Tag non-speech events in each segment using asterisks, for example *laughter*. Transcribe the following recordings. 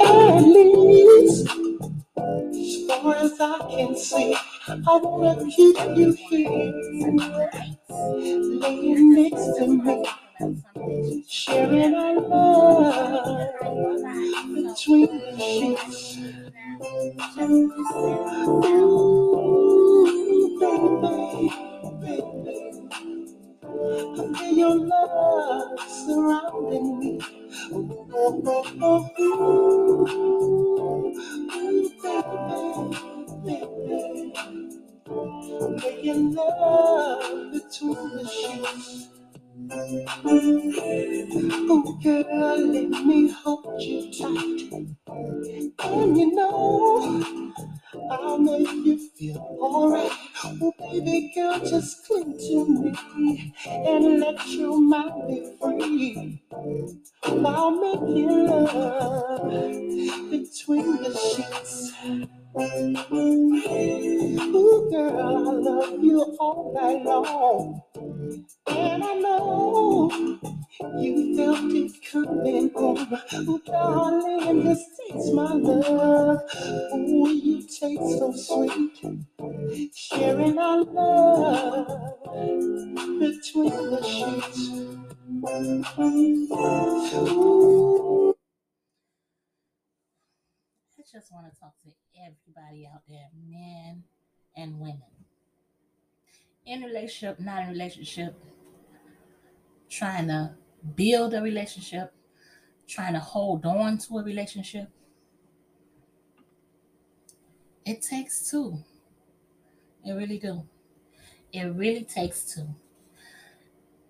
At least, as far as I can see, I wanna keep you here, laying next to me, sharing our love between the sheets. Ooh, baby, baby. I feel your love surrounding me. Making love between the sheets. Oh, girl, let me hold you tight. And you know, I'll make you feel alright. Oh, baby girl, just cling to me and let your mind be free. I'll make you love between the sheets. Ooh, girl, I love you all night long. And I know you felt it coming home. Oh, darling, this takes my love. Oh, you taste so sweet. Sharing our love between the sheets. I just want to talk to everybody out there, men and women. In relationship, not in relationship, trying to build a relationship, trying to hold on to a relationship. It takes two. It really do. It really takes two.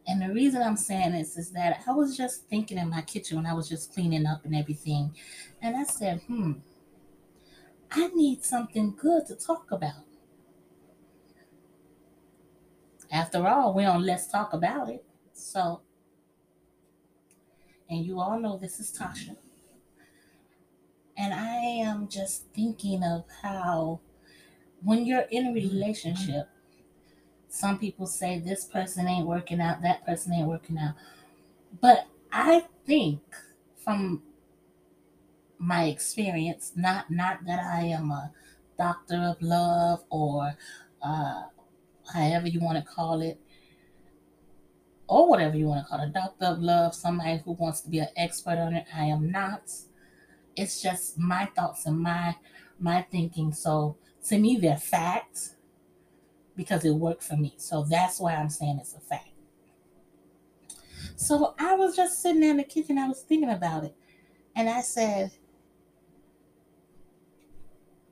And the reason I'm saying this is that I was just thinking in my kitchen when I was just cleaning up and everything. And I said, hmm, I need something good to talk about. After all, we're on Let's Talk About It. So, and you all know this is Tasha. And I am just thinking of how when you're in a relationship, some people say this person ain't working out, that person ain't working out. But I think from my experience, not not that I am a doctor of love or uh, however you want to call it, or whatever you want to call it, doctor of love, somebody who wants to be an expert on it. I am not. It's just my thoughts and my my thinking. So to me, they're facts because it worked for me. So that's why I'm saying it's a fact. So I was just sitting there in the kitchen, I was thinking about it. And I said,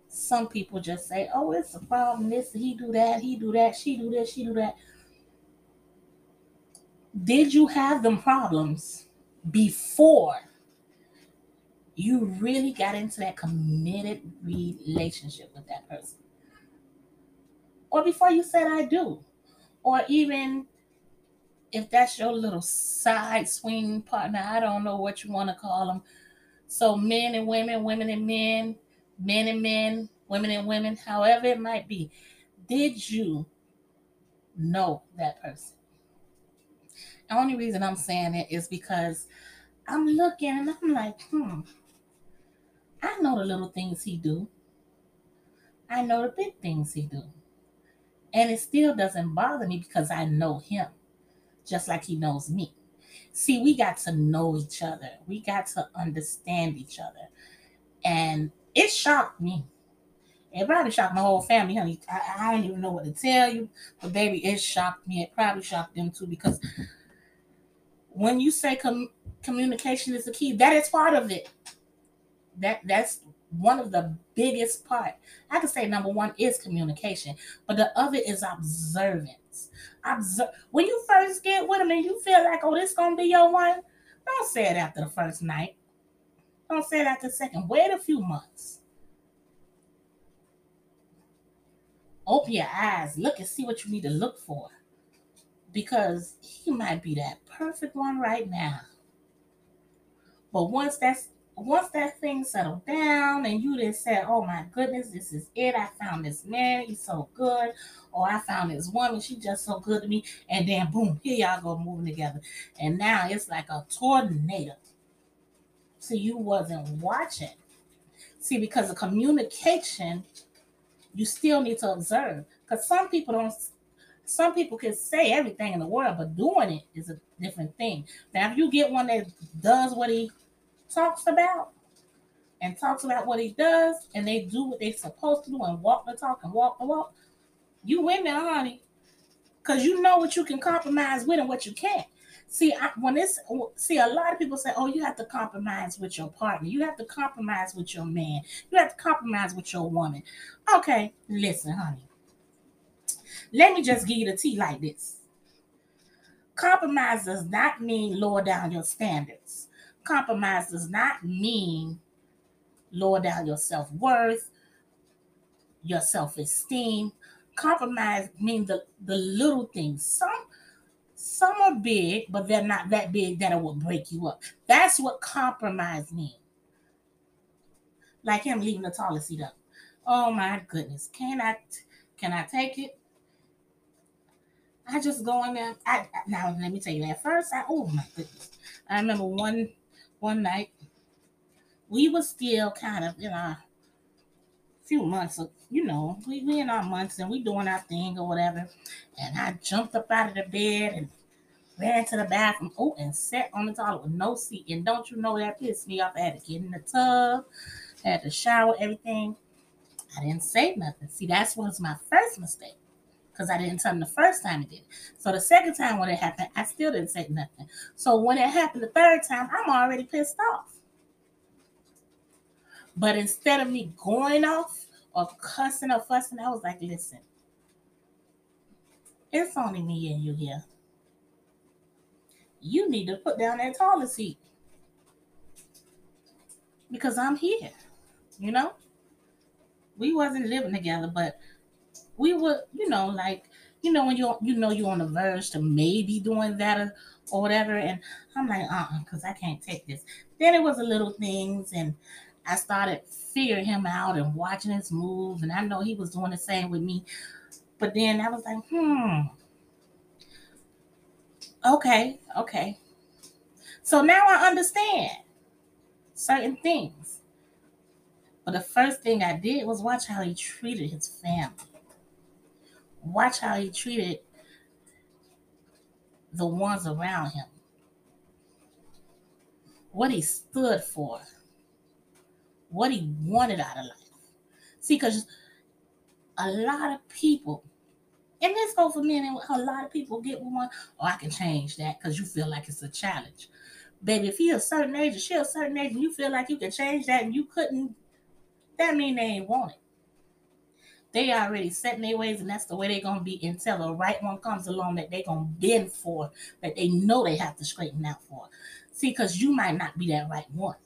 some people just say, oh, it's a problem. This, he do that, he do that, she do this, she do that. Did you have them problems before you really got into that committed relationship with that person? Or before you said I do? Or even if that's your little side swing partner, I don't know what you want to call them. So men and women, women and men, men and men, women and women, however it might be. Did you know that person? The only reason I'm saying it is because I'm looking and I'm like, hmm, I know the little things he do. I know the big things he do. And it still doesn't bother me because I know him just like he knows me. See, we got to know each other. We got to understand each other. And it shocked me. It probably shocked my whole family, honey. I, I don't even know what to tell you. But baby, it shocked me. It probably shocked them too because when you say com- communication is the key, that is part of it. That that's one of the biggest part. I could say number one is communication, but the other is observance. Observe when you first get with them and you feel like, oh, this is gonna be your one. Don't say it after the first night. Don't say it after the second. Wait a few months. Open your eyes. Look and see what you need to look for. Because he might be that perfect one right now. But once that's once that thing settled down and you just said, Oh my goodness, this is it. I found this man, he's so good. Or I found this woman, she's just so good to me. And then boom, here y'all go moving together. And now it's like a tornado. So you wasn't watching. See, because of communication, you still need to observe. Because some people don't some people can say everything in the world, but doing it is a different thing. Now, if you get one that does what he talks about and talks about what he does, and they do what they're supposed to do and walk the talk and walk the walk, you win there, honey. Because you know what you can compromise with and what you can't. See, I, when it's see, a lot of people say, "Oh, you have to compromise with your partner. You have to compromise with your man. You have to compromise with your woman." Okay, listen, honey. Let me just give you the tea like this. Compromise does not mean lower down your standards. Compromise does not mean lower down your self worth, your self esteem. Compromise means the, the little things. Some some are big, but they're not that big that it will break you up. That's what compromise means. Like him leaving the toilet seat up. Oh my goodness. Can I can I take it? I just go in there. I, now let me tell you that first. I oh my goodness. I remember one one night we were still kind of in our few months of you know we, we in our months and we doing our thing or whatever. And I jumped up out of the bed and ran to the bathroom. Oh, and sat on the toilet with no seat. And don't you know that pissed me off? I had to get in the tub, had to shower, everything. I didn't say nothing. See, that was my first mistake because I didn't tell him the first time it did. So the second time when it happened, I still didn't say nothing. So when it happened the third time, I'm already pissed off. But instead of me going off or cussing or fussing, I was like, listen, it's only me and you here. You need to put down that toilet seat. Because I'm here. You know? We wasn't living together, but we were, you know, like, you know, when you you know you're on the verge to maybe doing that or, whatever. And I'm like, uh-uh, because I can't take this. Then it was the little things, and I started figuring him out and watching his moves, and I know he was doing the same with me. But then I was like, hmm. Okay, okay. So now I understand certain things. But the first thing I did was watch how he treated his family watch how he treated the ones around him, what he stood for, what he wanted out of life. See, because a lot of people, and this goes for men, and a lot of people get one, oh, I can change that because you feel like it's a challenge. Baby, if you're a certain age or she a certain age and you feel like you can change that and you couldn't, that mean they ain't want it they already set in their ways and that's the way they're gonna be until the right one comes along that they're gonna bend for, that they know they have to straighten out for. See, because you might not be that right one.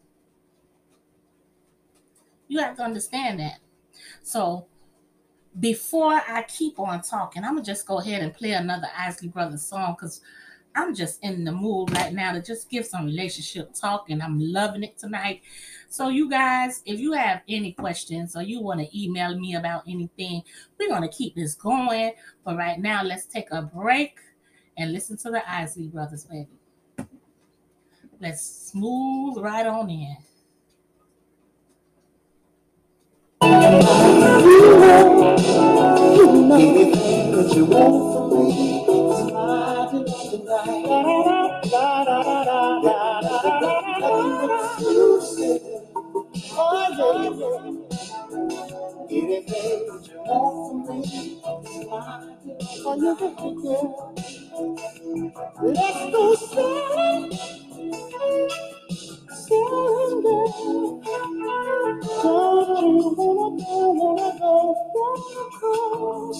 You have to understand that. So before I keep on talking, I'm gonna just go ahead and play another Isley Brothers song because I'm just in the mood right now to just give some relationship talk, and I'm loving it tonight. So, you guys, if you have any questions or you want to email me about anything, we're going to keep this going. But right now, let's take a break and listen to the Isley Brothers, baby. Let's smooth right on in. Anything that you want Anything you want from me, on your girl. Let's go sailing, sailing, girl. You wanna wanna go, wanna go?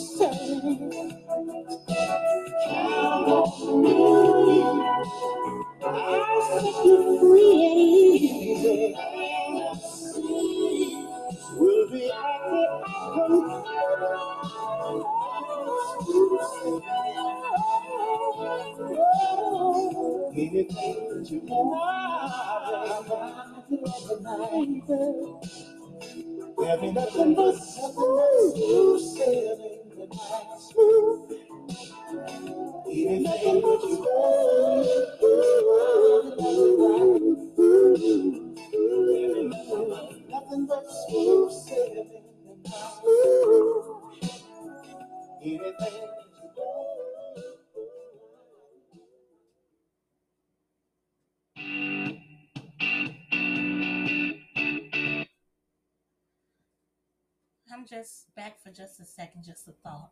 I'm just back for just a second, just a thought.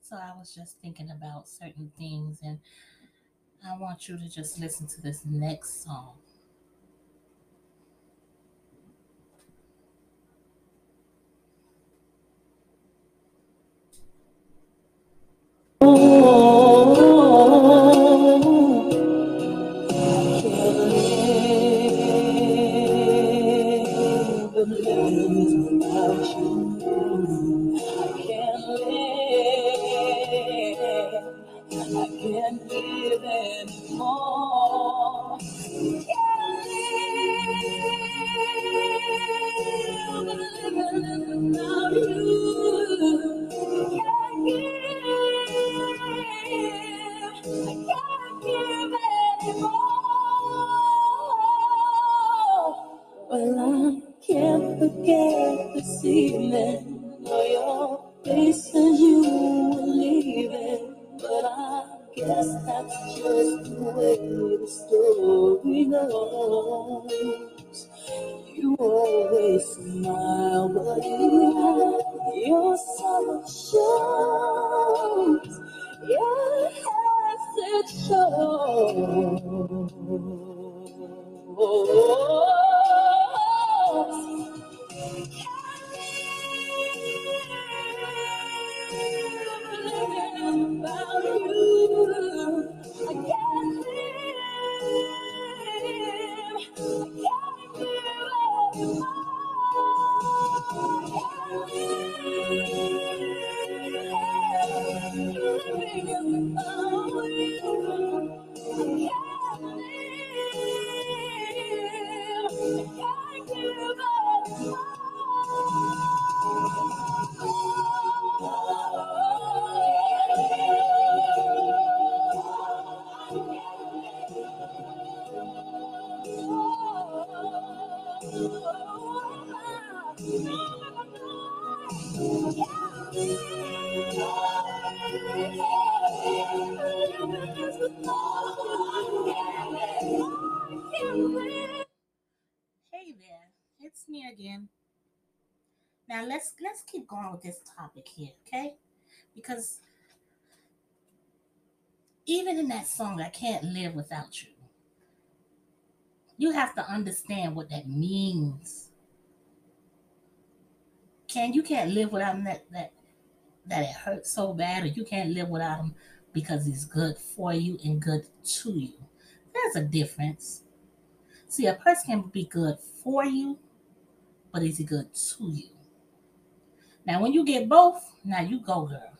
So I was just thinking about certain things, and I want you to just listen to this next song. Well, I can't forget this evening. Keep going with this topic here, okay? Because even in that song, I can't live without you. You have to understand what that means. Can you can't live without him that that that it hurts so bad, or you can't live without him because he's good for you and good to you. There's a difference. See, a person can be good for you, but is he good to you? Now, when you get both, now you go, girl.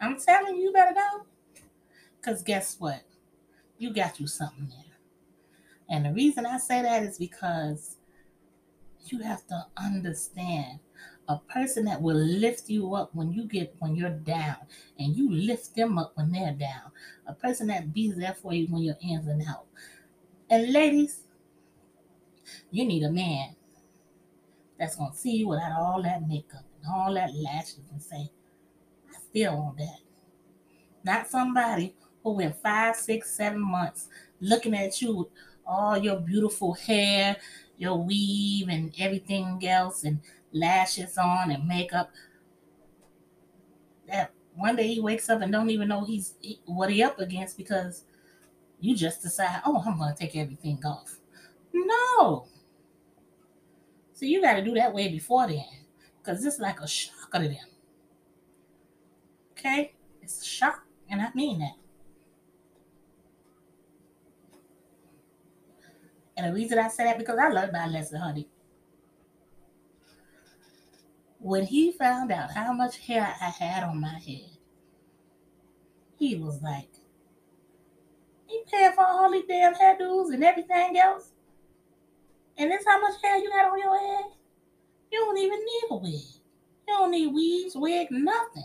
I'm telling you, you better go. Because guess what? You got you something there. And the reason I say that is because you have to understand a person that will lift you up when you get when you're down and you lift them up when they're down. A person that be there for you when you're in and out. And ladies, you need a man that's gonna see you without all that makeup and all that lashes and say, I still want that. Not somebody who went five, six, seven months looking at you with all your beautiful hair, your weave and everything else and lashes on and makeup. That one day he wakes up and don't even know he's he, what he up against because you just decide, oh, I'm gonna take everything off. No. So you got to do that way before then, because it's like a shocker to them. Okay, it's a shock, and I mean that. And the reason I say that because I learned by Leslie Honey. When he found out how much hair I had on my head, he was like, You paying for all these damn hairdos and everything else? And this how much hair you got on your head? You don't even need a wig. You don't need weaves, wig, nothing.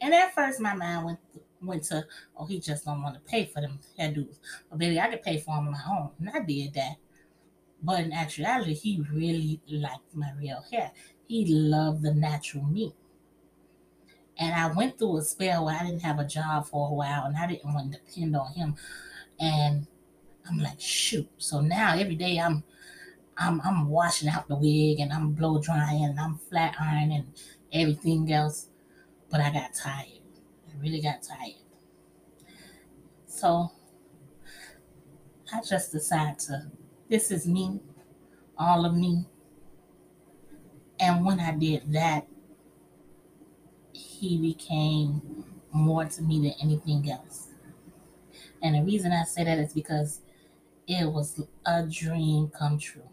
And at first, my mind went went to, oh, he just don't want to pay for them hairdos. But baby, I could pay for them on my own. And I did that. But in actuality, he really liked my real hair. He loved the natural me. And I went through a spell where I didn't have a job for a while and I didn't want to depend on him. And I'm like, shoot. So now every day I'm I'm I'm washing out the wig and I'm blow drying and I'm flat ironing everything else. But I got tired. I really got tired. So I just decided to this is me, all of me. And when I did that, he became more to me than anything else. And the reason I say that is because it was a dream come true.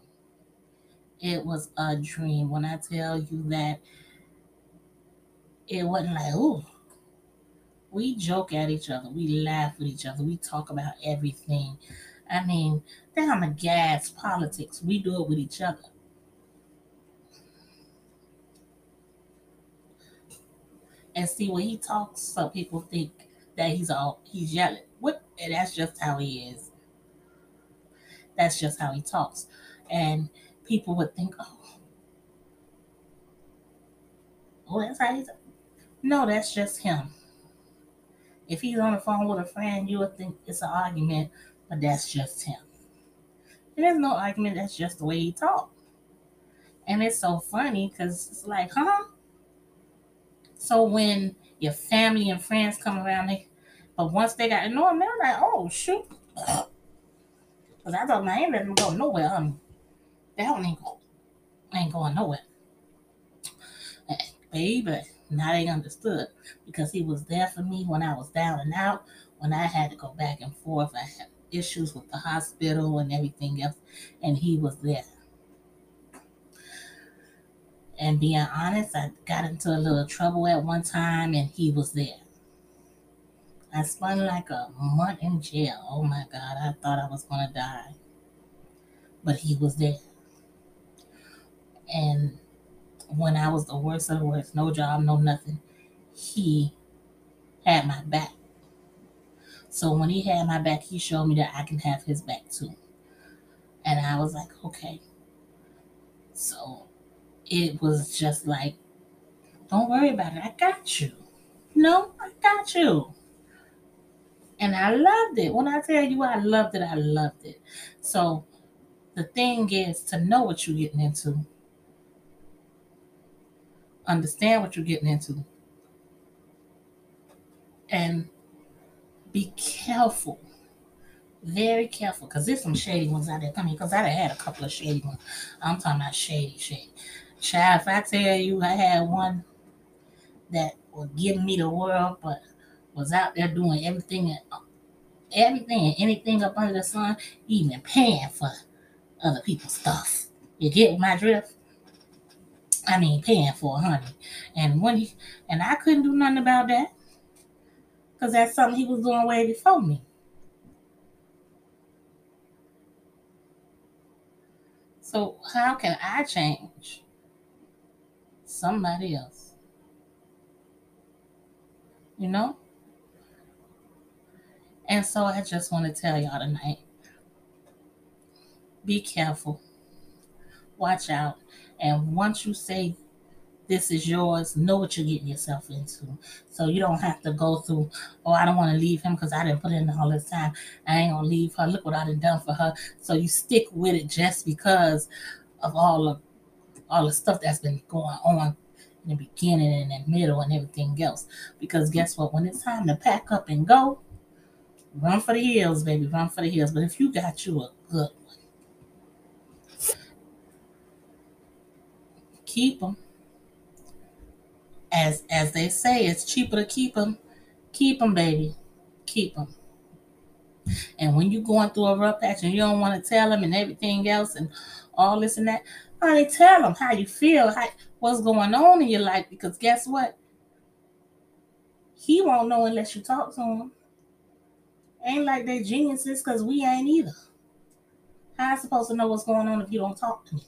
It was a dream. When I tell you that it wasn't like, ooh, we joke at each other, we laugh with each other, we talk about everything. I mean, down the gas politics, we do it with each other. And see when he talks, some people think that he's all he's yelling. What and that's just how he is. That's just how he talks. And people would think, oh, oh, that's how he's no, that's just him. If he's on the phone with a friend, you would think it's an argument, but that's just him. And there's no argument, that's just the way he talks. And it's so funny because it's like, huh? So when your family and friends come around, they, but once they got him, they're like, oh, shoot. Because I thought, man, I ain't letting him go nowhere. Um, that one ain't, go, ain't going nowhere. Baby, now they understood because he was there for me when I was down and out, when I had to go back and forth. I had issues with the hospital and everything else, and he was there. And being honest, I got into a little trouble at one time, and he was there. I spent like a month in jail. Oh my God, I thought I was going to die. But he was there. And when I was the worst of the worst, no job, no nothing, he had my back. So when he had my back, he showed me that I can have his back too. And I was like, okay. So it was just like, don't worry about it. I got you. No, I got you. And I loved it. When I tell you I loved it, I loved it. So the thing is to know what you're getting into, understand what you're getting into, and be careful. Very careful, because there's some shady ones out there coming. Because I had a couple of shady ones. I'm talking about shady, shady. Child, if I tell you I had one that was give me the world, but was out there doing everything, uh, everything and anything up under the sun, even paying for other people's stuff. You get my drift? I mean, paying for honey. And when he, and I couldn't do nothing about that because that's something he was doing way before me. So how can I change somebody else? You know? And so I just want to tell y'all tonight be careful, watch out. And once you say this is yours, know what you're getting yourself into. So you don't have to go through, oh, I don't want to leave him because I didn't put in all this time. I ain't going to leave her. Look what I done done for her. So you stick with it just because of all of all the stuff that's been going on in the beginning and the middle and everything else. Because guess what? When it's time to pack up and go, run for the hills, baby. Run for the hills. But if you got you a good one, keep them. As as they say, it's cheaper to keep them. Keep them, baby. Keep them. And when you're going through a rough patch and you don't want to tell them and everything else and all this and that, honey, tell them how you feel, how, what's going on in your life. Because guess what? He won't know unless you talk to him. Ain't like they geniuses because we ain't either. How I supposed to know what's going on if you don't talk to me?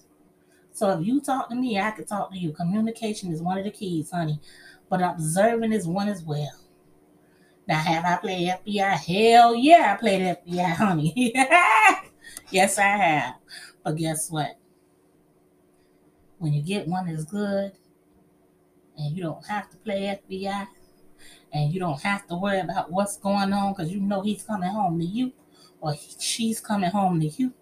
So if you talk to me, I can talk to you. Communication is one of the keys, honey. But observing is one as well. Now, have I played FBI? Hell yeah, I played FBI, honey. *laughs* yes, I have. But guess what? When you get one that's good, and you don't have to play FBI, and you don't have to worry about what's going on because you know he's coming home to you, or she's coming home to you.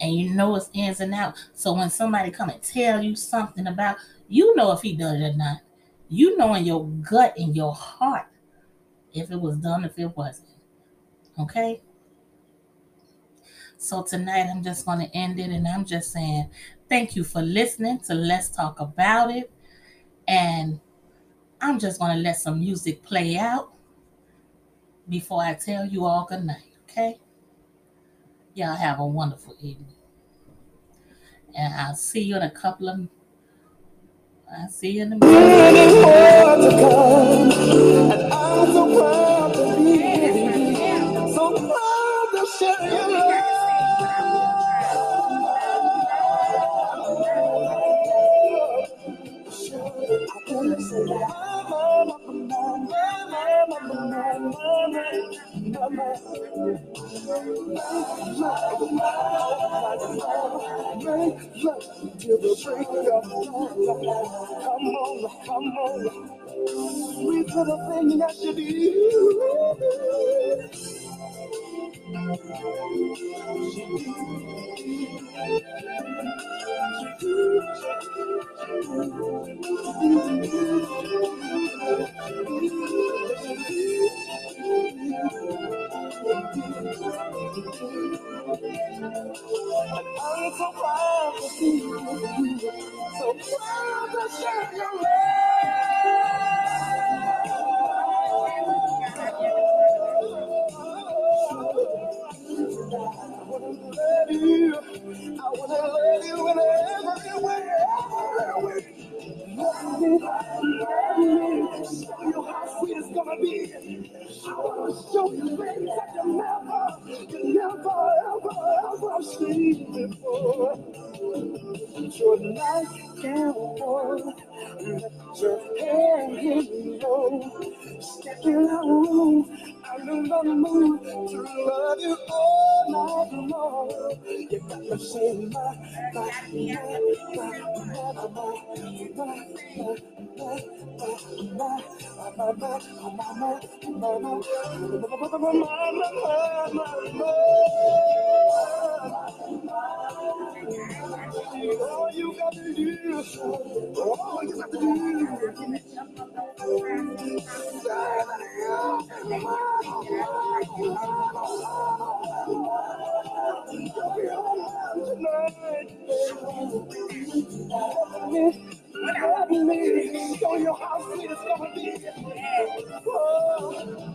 And you know it's ins and out. So when somebody come and tell you something about, you know if he does it or not. You know in your gut, in your heart, if it was done, if it wasn't. Okay? So tonight I'm just going to end it and I'm just saying thank you for listening to Let's Talk About It. And I'm just going to let some music play out before I tell you all good night, okay? Y'all have a wonderful evening. And I'll see you in a couple of I'll see you in a minute. Come on, come on. So to share your the room, I'm in the mood to love you all night long. You got me saying my, my, my, my, my, my, my, all you got to do, all you got to do, Love me, show you how sweet it's gonna be. Oh.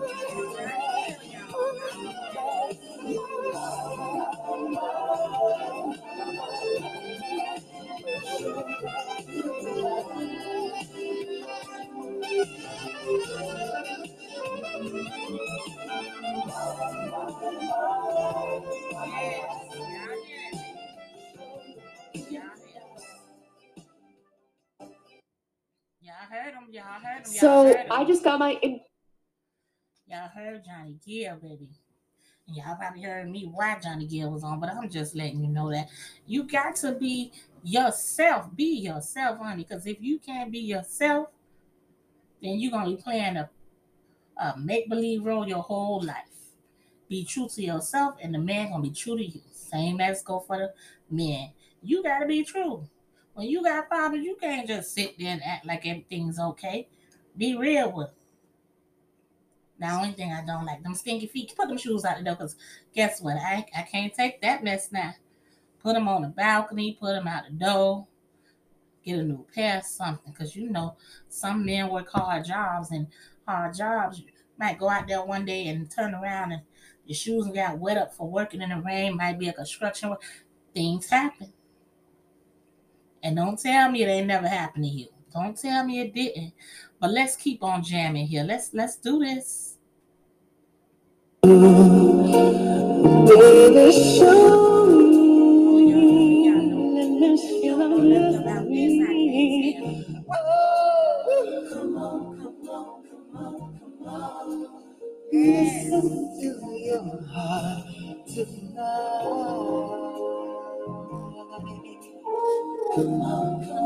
I just got my in- Y'all heard Johnny Gill, baby. And y'all probably heard me why Johnny Gill was on, but I'm just letting you know that you got to be yourself. Be yourself, honey. Because if you can't be yourself, then you're gonna be playing a, a make-believe role your whole life. Be true to yourself, and the man gonna be true to you. Same as go for the men. You gotta be true. When you got problems, you can't just sit there and act like everything's okay. Be real with 'em. The only thing I don't like, them stinky feet, put them shoes out the door because guess what? I, I can't take that mess now. Put them on the balcony, put them out the door, get a new pair, something. Because you know, some men work hard jobs and hard jobs. You might go out there one day and turn around and your shoes got wet up for working in the rain, might be a construction work. Things happen. And don't tell me it ain't never happened to you. Don't tell me it didn't. But let's keep on jamming here. Let's let's do this. Baby, show me. Let me feel the mystery. Oh, come on, come on, come on, come on. Listen to your heart tonight. Come on, come on.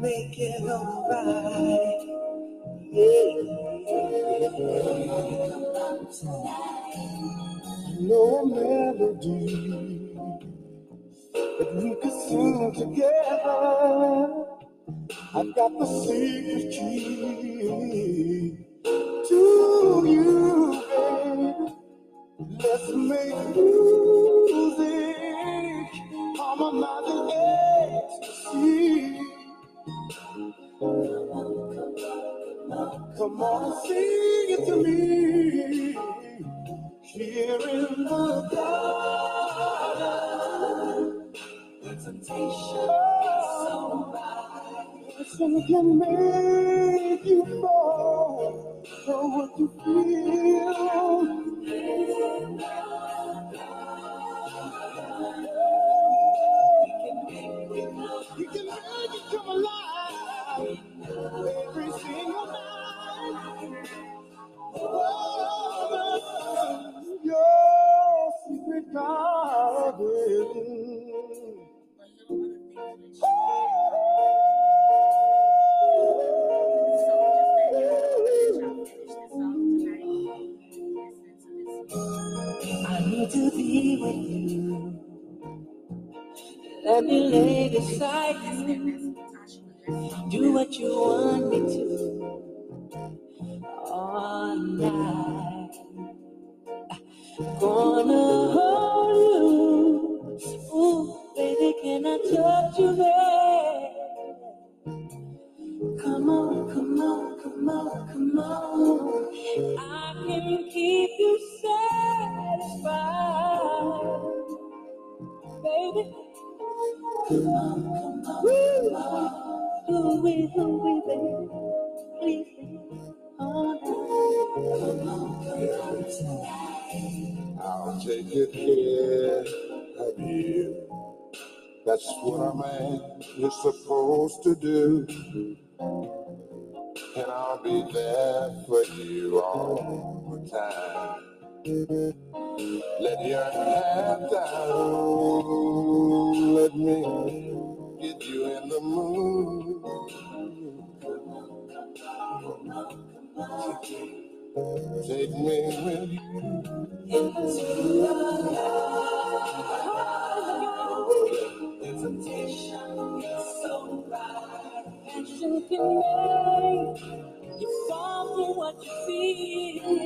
Make it alright. No melody that we could sing together. I've got the secret key to you, baby. Let's make music, harmonizing ecstasy. Come on sing it to me. Here in the garden, the temptation is so right. Something can make you fall for what you feel. I can keep you satisfied. Baby. Ooh, ooh, baby. Please, night. I'll take care of you. That's what a man is supposed to do. And I'll be there for you all the time. Let your head down. Let me get you in the mood. Take me with you. Passion can make you fall for what you feel.